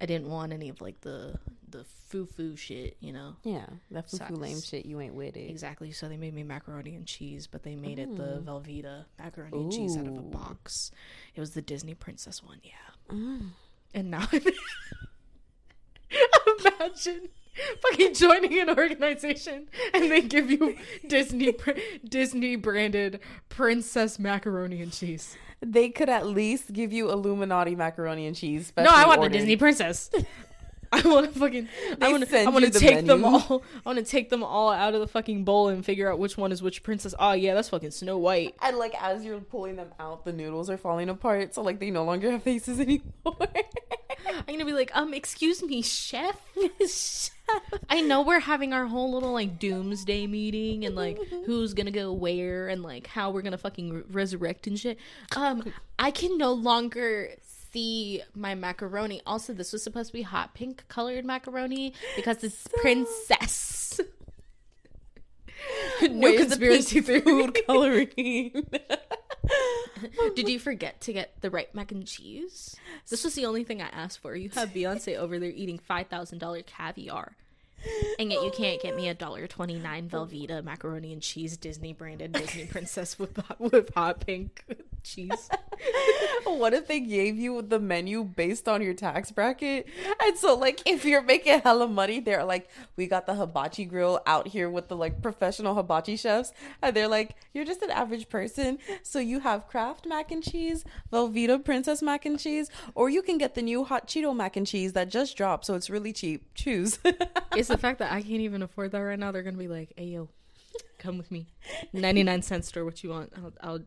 I didn't want any of like the the foo foo shit, you know. yeah. That foo So foo lame shit, you ain't with it. Exactly. So they made me macaroni and cheese, but they made it the Velveeta macaroni and cheese out of a box. It was the Disney princess one, yeah. Mm. And now [LAUGHS] imagine fucking joining an organization and they give you [LAUGHS] Disney Disney branded princess macaroni and cheese. They could at least give you Illuminati macaroni and cheese. no, I want ordered. the Disney princess. [LAUGHS] I want to fucking. I want to. I want to the take them all. I want to take them all out of the fucking bowl and figure out which one is which princess. Oh yeah, that's fucking Snow White. And like as you're pulling them out, the noodles are falling apart, so like they no longer have faces [LAUGHS] anymore. I'm gonna be like, um, excuse me, [LAUGHS] chef. I know we're having our whole little like doomsday meeting and like [LAUGHS] who's gonna go where and like how we're gonna fucking re- resurrect and shit. Um, [LAUGHS] I can no longer see my macaroni. Also, this was supposed to be hot pink colored macaroni because it's princess. no Where's the conspiracy pink food coloring. [LAUGHS] Did you forget to get the right mac and cheese? This was the only thing I asked for. You have Beyonce over there eating five thousand dollar caviar, and yet you can't get me a dollar twenty nine Velveeta macaroni and cheese Disney branded Disney princess with hot, with hot pink cheese. [LAUGHS] what if they gave you the menu based on your tax bracket? And so, like, if you're making hella money, they're like, we got the hibachi grill out here with the like professional hibachi chefs. And they're like, you're just an average person. So you have Kraft mac and cheese, Velveeta Princess mac and cheese, or you can get the new hot Cheeto mac and cheese that just dropped. So it's really cheap. Choose. it's the [LAUGHS] fact that I can't even afford that right now. They're going to be like, hey, yo, come with me. 99 cent store, what you want? I'll, I'll,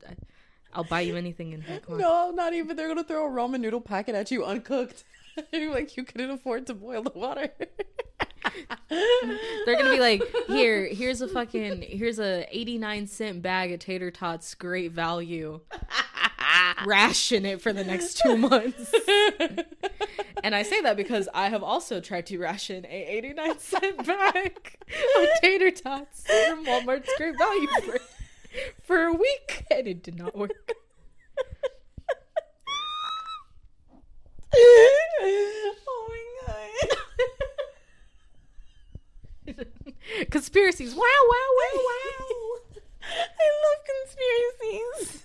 I'll buy you anything in here. Come on. no, not even. They're going to throw a ramen noodle packet at you uncooked. you're [LAUGHS] like, you couldn't afford to boil the water. [LAUGHS] They're gonna be like, here, here's a fucking, here's a 89 cent bag of tater tots, great value. Ration it for the next two months. [LAUGHS] and I say that because I have also tried to ration a 89 cent bag of tater tots from Walmart's great value for, [LAUGHS] for a week, and it did not work. oh my god. Conspiracies. Wow, wow, wow, wow. I love conspiracies.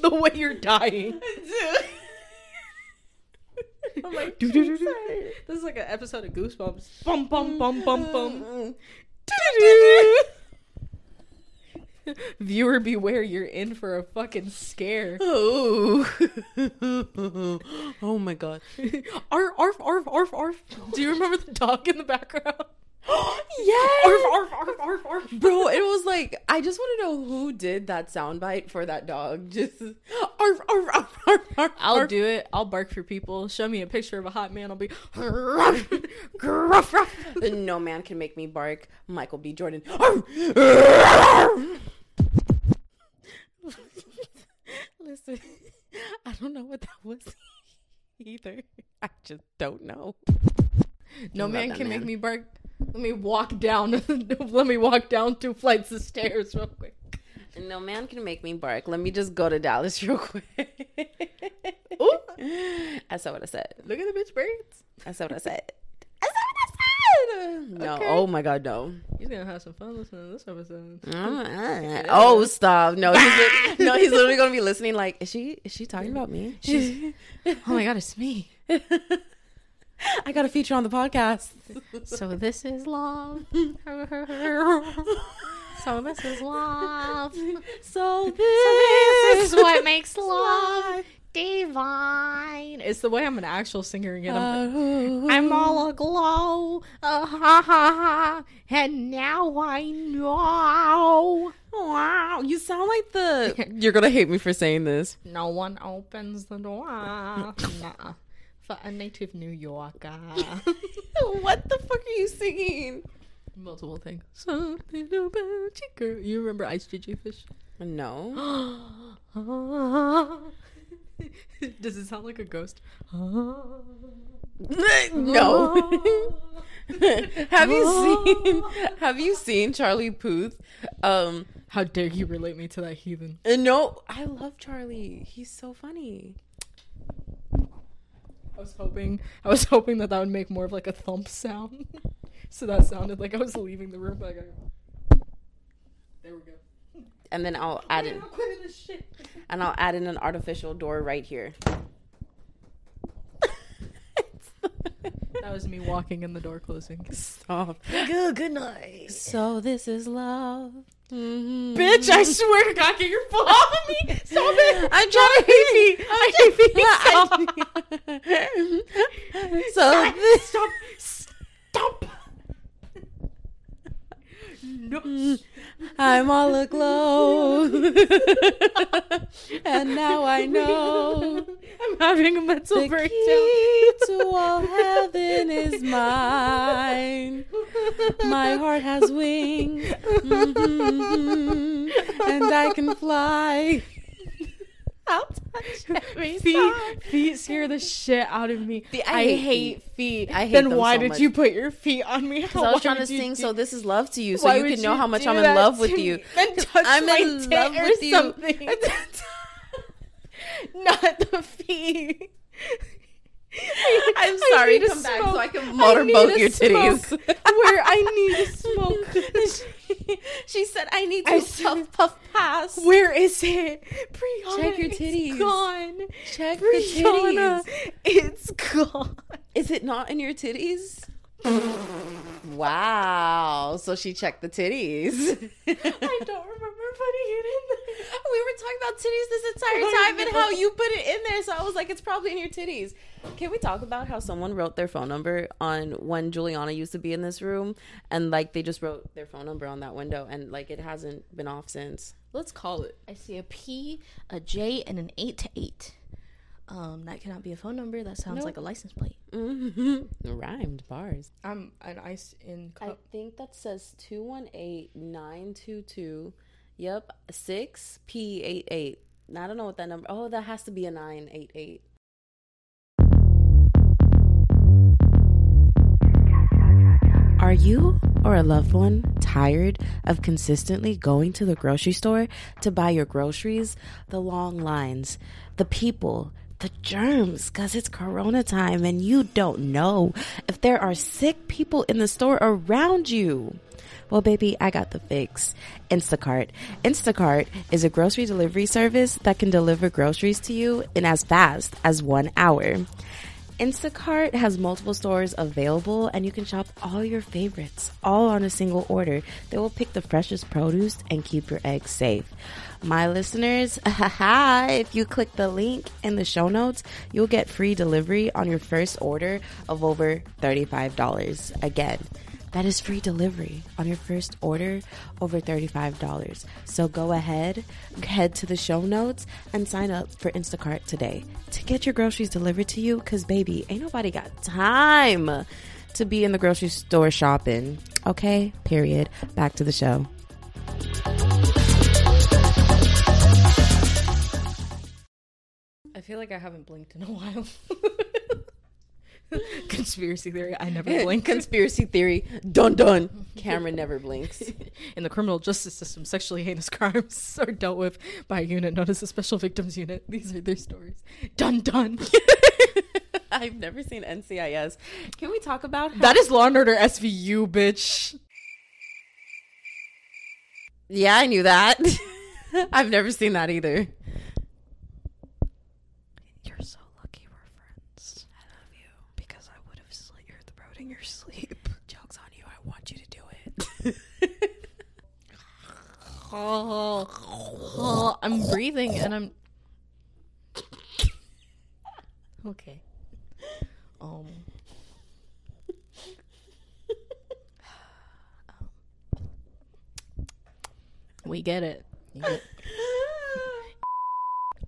[LAUGHS] the way you're dying. [LAUGHS] I'm like, Do, do, do, do. This is like an episode of Goosebumps. [LAUGHS] Bum bum bum bum bum. [LAUGHS] Viewer beware, you're in for a fucking scare. Oh. oh my god. Arf arf arf arf arf. Do you remember the dog in the background? [GASPS] yes. Arf arf arf arf. Bro, it was like I just want to know who did that soundbite for that dog. Just arf arf arf arf arf. I'll do it. I'll bark for people. Show me a picture of a hot man. I'll be gruff, gruff, gruff. No man can make me bark. Michael B. Jordan. [LAUGHS] Listen, I don't know what that was [LAUGHS] either. I just don't know. No man can make me bark. Let me walk down. [LAUGHS] let me walk down two flights of stairs real quick. No man can make me bark. Let me just go to Dallas [LAUGHS] real quick. Ooh. That's not what I said. Look at the bitch braids. I not what I said. [LAUGHS] I not what I said. No. Okay. Oh my god, no. He's gonna have some fun listening to this episode. Mm, mm. Oh, stop! No, he's no, he's literally gonna be listening. Like, is she? Is she talking about me? She's, oh my god, it's me. [LAUGHS] I got a feature on the podcast. So this is love. [LAUGHS] so this is love. So This this is what makes [LAUGHS] love divine. It's the way I'm an actual singer again. I'm, I'm all aglow. Uh, ha ha ha. And now I know. Wow, you sound like the. You're gonna hate me for saying this. No one opens the door. Nah. For a native New Yorker. [LAUGHS] what the fuck are you singing? Multiple things. Something about you, girl. You remember Ice JJ Fish? No. [GASPS] Does it sound like a ghost? [LAUGHS] no. [LAUGHS] have you seen? Have you seen Charlie Puth? Um. How dare you relate me to that heathen? uh, No, I love Charlie. He's so funny. I was hoping I was hoping that that would make more of like a thump sound. [LAUGHS] so that sounded like I was leaving the room. Like I... There we go. And then I'll add in, I'm quitting this shit. [LAUGHS] and I'll add in an artificial door right here. That was me walking in the door closing. [LAUGHS] Stop. Good, good night. So this is love. Mhm. Bitch, I swear to God, get your foot off of me. Stop it. [LAUGHS] I'm I to hate me. I hate feet. Stop. so this. Stop. Stop. No. I'm all aglow. [LAUGHS] and now I know I'm having a mental the breakdown. key to all heaven is mine. My heart has wings, mhm, and I can fly. I'll touch [LAUGHS] every Feet, song. feet scare the shit out of me. Feet- I, I hate hate feet. I hate then why so did much. you put your feet on me? Because I was trying to you sing, do- so this is love to you, so why you can know how much I'm in love with you. Then touch I'm my in tit love or with [LAUGHS] you. something. [LAUGHS] Not the feet. I'm sorry. Come back so. I can I motorboat to your titties. Where I need to smoke. [LAUGHS] she said, "I need to I [LAUGHS] puff puff pass." Where is it? Brianna, Check your it's titties. gone. Check the titties. it's gone. Is it not in your titties? Wow. So she checked the titties. I don't remember putting it in there. we were talking about titties this entire time and how you put it in there. So I was like, it's probably in your titties. Can we talk about how someone wrote their phone number on when Juliana used to be in this room and like they just wrote their phone number on that window and like it hasn't been off since? Let's call it. I see a P, a J, and an eight to eight. Um, that cannot be a phone number. That sounds like a license plate. [LAUGHS] Mm-hmm. Rhymed bars. I'm an ice in I think that says 218922. Yep, 6P88. I don't know what that number. Oh, that has to be a 988. Are you or a loved one tired of consistently going to the grocery store to buy your groceries? The long lines, the people, the germs, because it's corona time and you don't know if there are sick people in the store around you. Well, baby, I got the fix. Instacart. Instacart is a grocery delivery service that can deliver groceries to you in as fast as one hour. Instacart has multiple stores available and you can shop all your favorites all on a single order. They will pick the freshest produce and keep your eggs safe. My listeners, [LAUGHS] if you click the link in the show notes, you'll get free delivery on your first order of over $35. Again, that is free delivery on your first order over $35. So go ahead, head to the show notes, and sign up for Instacart today to get your groceries delivered to you. Because, baby, ain't nobody got time to be in the grocery store shopping. Okay? Period. Back to the show. I feel like I haven't blinked in a while. [LAUGHS] [LAUGHS] [LAUGHS] Conspiracy theory. I never [LAUGHS] blink. Conspiracy theory. Dun dun. Cameron never blinks. In the criminal justice system, sexually heinous crimes are dealt with by a unit known as the Special Victims Unit. These are their stories. Dun dun. I've never seen NCIS. Can we talk about that is Law and Order SVU, bitch. Yeah, I knew that. I've never seen that either. You're so lucky we're friends. I love you because I would have slit your throat in your sleep. Joke's on you. I want you to do it. Oh, oh, [LAUGHS] I'm breathing and I'm [LAUGHS] okay. Um, we get it. Get- [LAUGHS]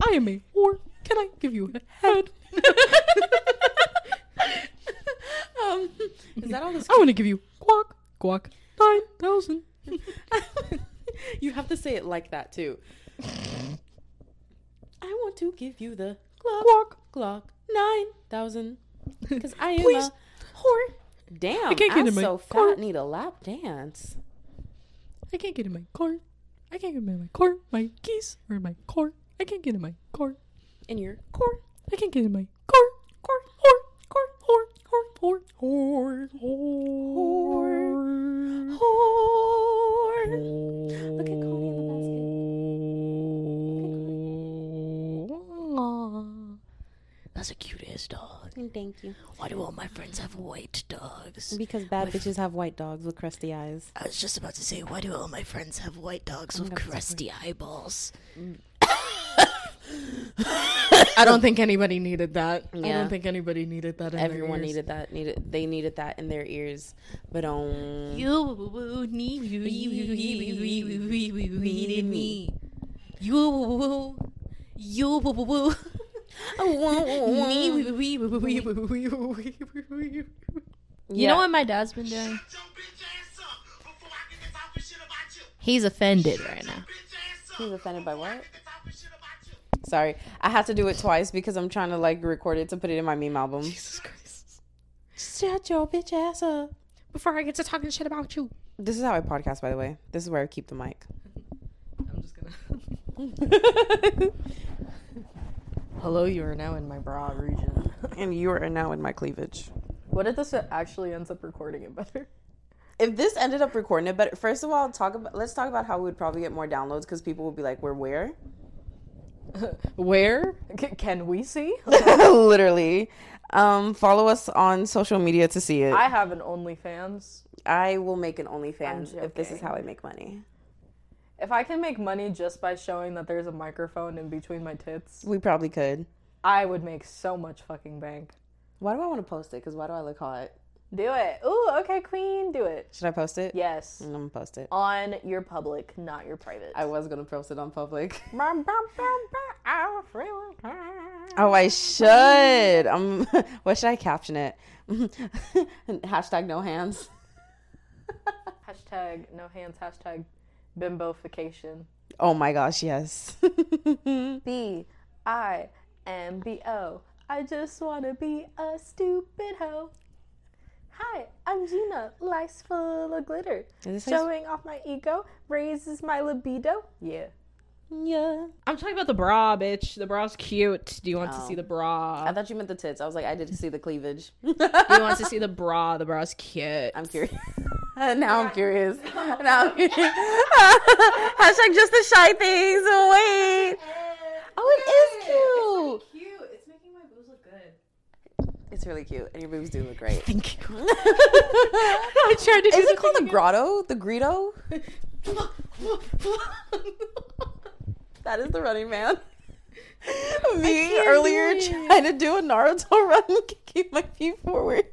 I am a whore. Can I give you a head? um, is that all this? I want to give you guac, guac, nine thousand. You have to say it like that too. [LAUGHS] I want to give you the Glock, Guac. Glock nine thousand because I am Please. a whore. Damn, I can't get I'm in my so car. fat. Need a lap dance. I can't get in my car. I can't get in my car. My keys are in my car. I can't get in my car. In your core. I can't get in my car. Car. Whore. Car. Whore. Whore. Whore. Whore. Whore. Look That's a cute ass dog. Thank you. Why do all my friends have white dogs? Because bad bitches have white dogs with crusty eyes. I was just about to say, why do all my friends have white dogs with crusty eyeballs? I don't think anybody needed that. I don't think anybody needed that. In their Everyone needed that. Needed they needed that in their ears. But um, You need needed me. You you [LAUGHS] You know what my dad's been doing? He's offended right now. He's offended by what? Sorry, I have to do it twice because I'm trying to like record it to put it in my meme album. Jesus Christ. Shut your bitch ass up before I get to talking shit about you. This is how I podcast, by the way. This is where I keep the mic. I'm just gonna. [LAUGHS] Hello, you are now in my bra region. [LAUGHS] and you are now in my cleavage. What if this actually ends up recording it better? If this ended up recording it, but first of all, talk about let's talk about how we would probably get more downloads because people would be like, "We're where?" [LAUGHS] Where? C- can we see? [LAUGHS] Literally. Um, follow us on social media to see it. I have an OnlyFans. I will make an OnlyFans if this is how I make money. If I can make money just by showing that there's a microphone in between my tits, We probably could. I would make so much fucking bank. Why do I want to post it? Because why do I look hot? Do it. Ooh, okay, queen, do it. Should I post it? Yes. I'm gonna post it. On your public, not your private. I was gonna post it on public. [LAUGHS] oh, Oh, I should. Um, [LAUGHS] what should I caption it? [LAUGHS] Hashtag no hands. Hashtag no hands, hashtag bimbofication. Oh my gosh, yes. [LAUGHS] B I M B O. I just wanna be a stupid hoe. Hi, I'm Gina, life's full of glitter. Showing off my ego raises my libido. Yeah. Yeah. I'm talking about the bra, bitch. The bra's cute. Do you want to Oh. see the bra? I thought you meant the tits. I was like, I did see the cleavage. Do [LAUGHS] you want to see the bra? The bra's cute. I'm curious. [LAUGHS] now I'm curious. [LAUGHS] Now I'm curious. Hashtag just the shy things. Wait. Oh, it is cute. It's really cute. It's making my boobs look good. It's really cute, and your boobs do look great. Thank you. I tried to Is it called the grotto? The Greedo? Again. That is the running man. [LAUGHS] Me earlier trying to do a Naruto [LAUGHS] run, kicking my feet forward.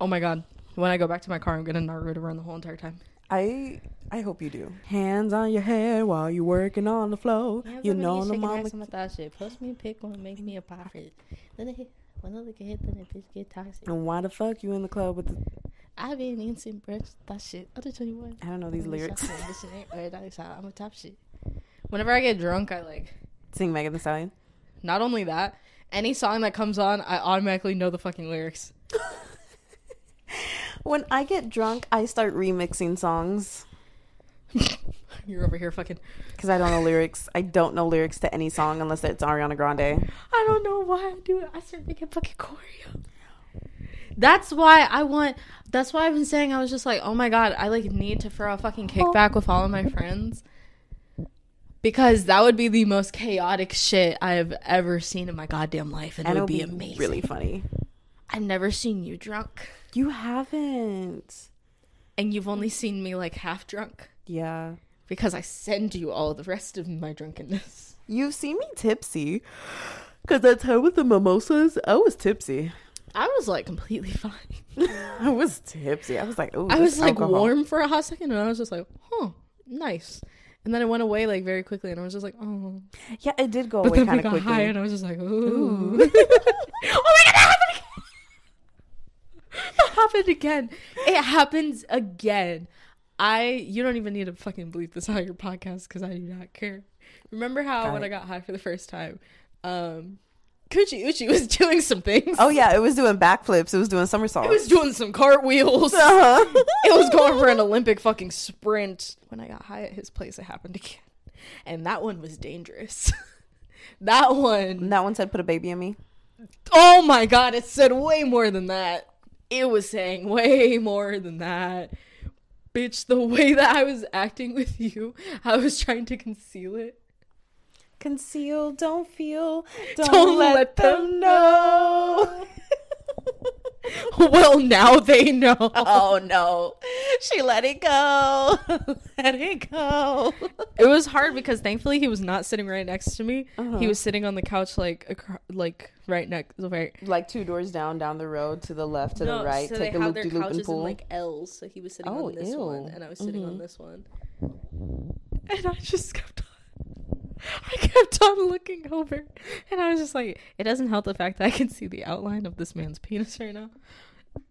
oh my god. When I go back to my car, I'm gonna Naruto run the whole entire time. I I hope you do. Hands on your head while you're working on the floor. you know the mama. that shit. Post me a pic one, make me a profit. Then it, when I look hit, then it bitch get toxic. And why the fuck you in the club with the? I've been instant breath, that shit. Other 21. I don't know these lyrics. I'm a top shit. Whenever I get drunk, I like, Sing Megan Thee Stallion. not only that, any song that comes on, I automatically know the fucking lyrics. [LAUGHS] When I get drunk, I start remixing songs [LAUGHS] You're over here fucking. because I don't know lyrics. I don't know lyrics to any song unless it's Ariana Grande. I don't know why I do it. I start making fucking choreo. That's why I want. That's why I've been saying I was just like, oh my god, I like need to throw a fucking kickback with all of my friends. Because that would be the most chaotic shit I've ever seen in my goddamn life, and, it would be, be amazing. really funny. I've never seen you drunk, You haven't. and you've only seen me like half drunk Yeah. because I send you all the rest of my drunkenness. You've seen me tipsy. Because that time with the mimosas, I was tipsy. I was like completely fine. [LAUGHS] I was tipsy. I was like, oh, I was like warm for a hot second, and I was just like, huh, nice. And then it went away like very quickly, and I was just like, oh. Yeah, it did go But away kind of quickly. high, and I was just like, ooh. [LAUGHS] [LAUGHS] oh my god, that happened again! [LAUGHS] That happened again. It happens again. I you don't even need to fucking bleep this out of your podcast because I do not care. Remember how Got when it. I got high for the first time, um, Coochie Uchi was [LAUGHS] doing some things. Oh yeah, it was doing backflips. It was doing somersaults. It was doing some cartwheels. [LAUGHS] Uh-huh. it was going for an Olympic fucking sprint. When I got high at his place, it happened again. And that one was dangerous. [LAUGHS] that one, that one said, "Put a baby in me." oh my god, it said way more than that. It was saying way more than that. Bitch, the way that I was acting with you, I was trying to conceal it. Conceal, don't feel, don't, Don't let, let them them know. [LAUGHS] well, now they know. oh no, she let it go. [LAUGHS] let it go. It was hard because thankfully he was not sitting right next to me. Uh-huh. He was sitting on the couch like acro- like right next right Like two doors down, down the road, to the left, to the right. Take a loop de loop and pull. L's. So he was sitting Oh, on this ew. one, and I was sitting on Mhm. this one. And I just kept on, [LAUGHS] I kept on looking over, and I was just like, it doesn't help the fact that I can see the outline of this man's penis right now.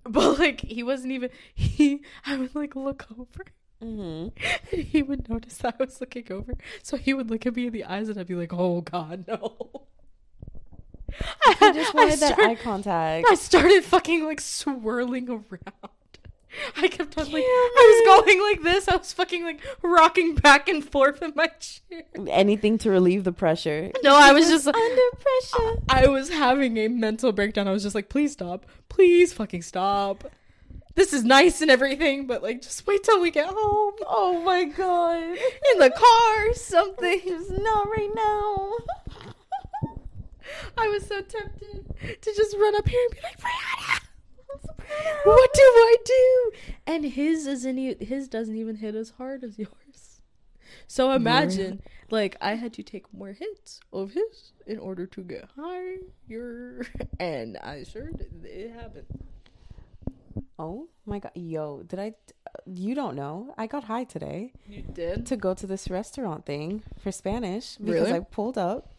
But like, he wasn't even he. I would like look over, Mm-hmm. [LAUGHS] And he would notice that I was looking over. So he would look at me in the eyes and I'd be like, oh God, no. [LAUGHS] I just wanted that start- eye contact. I started fucking like swirling around. [LAUGHS] I kept on like, I was going like this. I was fucking like rocking back and forth in my chair. Anything to relieve the pressure. [LAUGHS] No, I was just under pressure. I was having a mental breakdown. I was just like, please stop. Please fucking stop. This is nice and everything, but like, just wait till we get home. Oh my god. [LAUGHS] In the car, something. It's not right now. I was so tempted to just run up here and be like, Brianna, [LAUGHS] what do I do? And his isn't e- his doesn't even hit as hard as yours. So imagine, like, I had to take more hits of his in order to get higher, [LAUGHS] and I sure did. It happened. Oh my god. Yo, did I you don't know. I got high today You did. to go to this restaurant thing for Spanish because Really? I pulled up,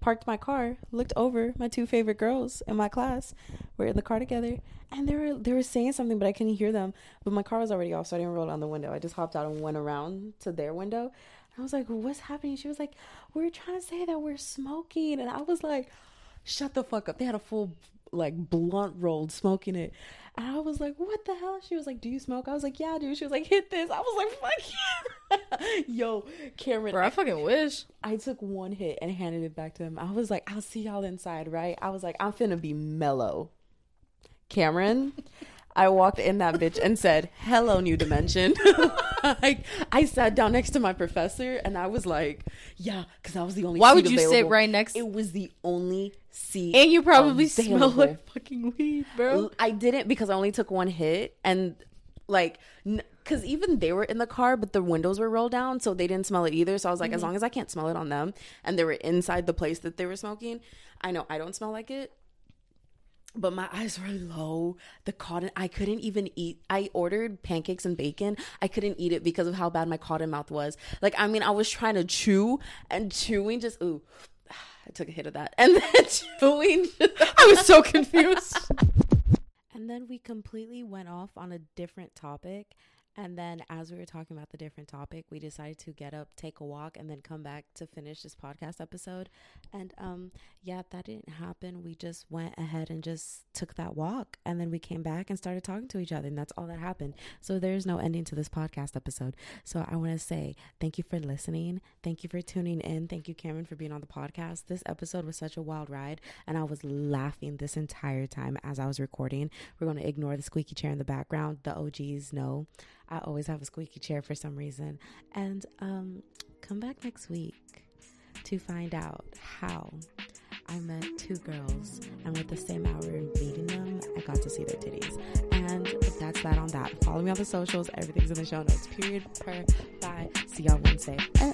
parked my car, looked over, my two favorite girls in my class were in the car together and they were they were saying something but I couldn't hear them. But my car was already off so I didn't roll down the window. I just hopped out and went around to their window. I was like, "What's happening?" She was like, "We're trying to say that we're smoking." And I was like, "Shut the fuck up." They had a full like blunt rolled smoking it. And I was like, what the hell? She was like, do you smoke? I was like, yeah, dude. She was like, hit this. I was like, fuck yeah. [LAUGHS] Yo, Cameron, Bro, I fucking wish. I took one hit and handed it back to him. I was like, I'll see y'all inside, right? I was like, I'm finna be mellow. Cameron, I walked in that bitch and said, hello, new dimension. [LAUGHS] [LAUGHS] like, I sat down next to my professor and I was like, yeah, because I was the only Why would you sit right next? It was the only seat. And you probably smell available. like fucking weed, bro. I didn't because I only took one hit and like because even they were in the car but the windows were rolled down so they didn't smell it either so I was like as mm-hmm. long as I can't smell it on them and they were inside the place that they were smoking I know I don't smell like it but my eyes were low. The cotton I couldn't even eat. I ordered pancakes and bacon. I couldn't eat it because of how bad my cotton mouth was. Like I mean I was trying to chew and chewing just ooh [SIGHS] I took a hit of that. And then [LAUGHS] chewing. I was so confused. [LAUGHS] And then we completely went off on a different topic. And then, as we were talking about the different topic, we decided to get up, take a walk, and then come back to finish this podcast episode. And um, yeah, that didn't happen. We just went ahead and just took that walk, and then we came back and started talking to each other, and that's all that happened. So there's no ending to this podcast episode. So I want to say thank you for listening. Thank you for tuning in. Thank you, Cameron, for being on the podcast. This episode was such a wild ride, and I was laughing this entire time as I was recording. We're going to ignore the squeaky chair in the background. The OGs know I always have a squeaky chair for some reason. And um, come back next week to find out how I met two girls, and with the same hour of meeting them, I got to see their titties. And that's that on that. Follow me on the socials. Everything's in the show notes. Period. Per. Bye. See y'all Wednesday. Eh.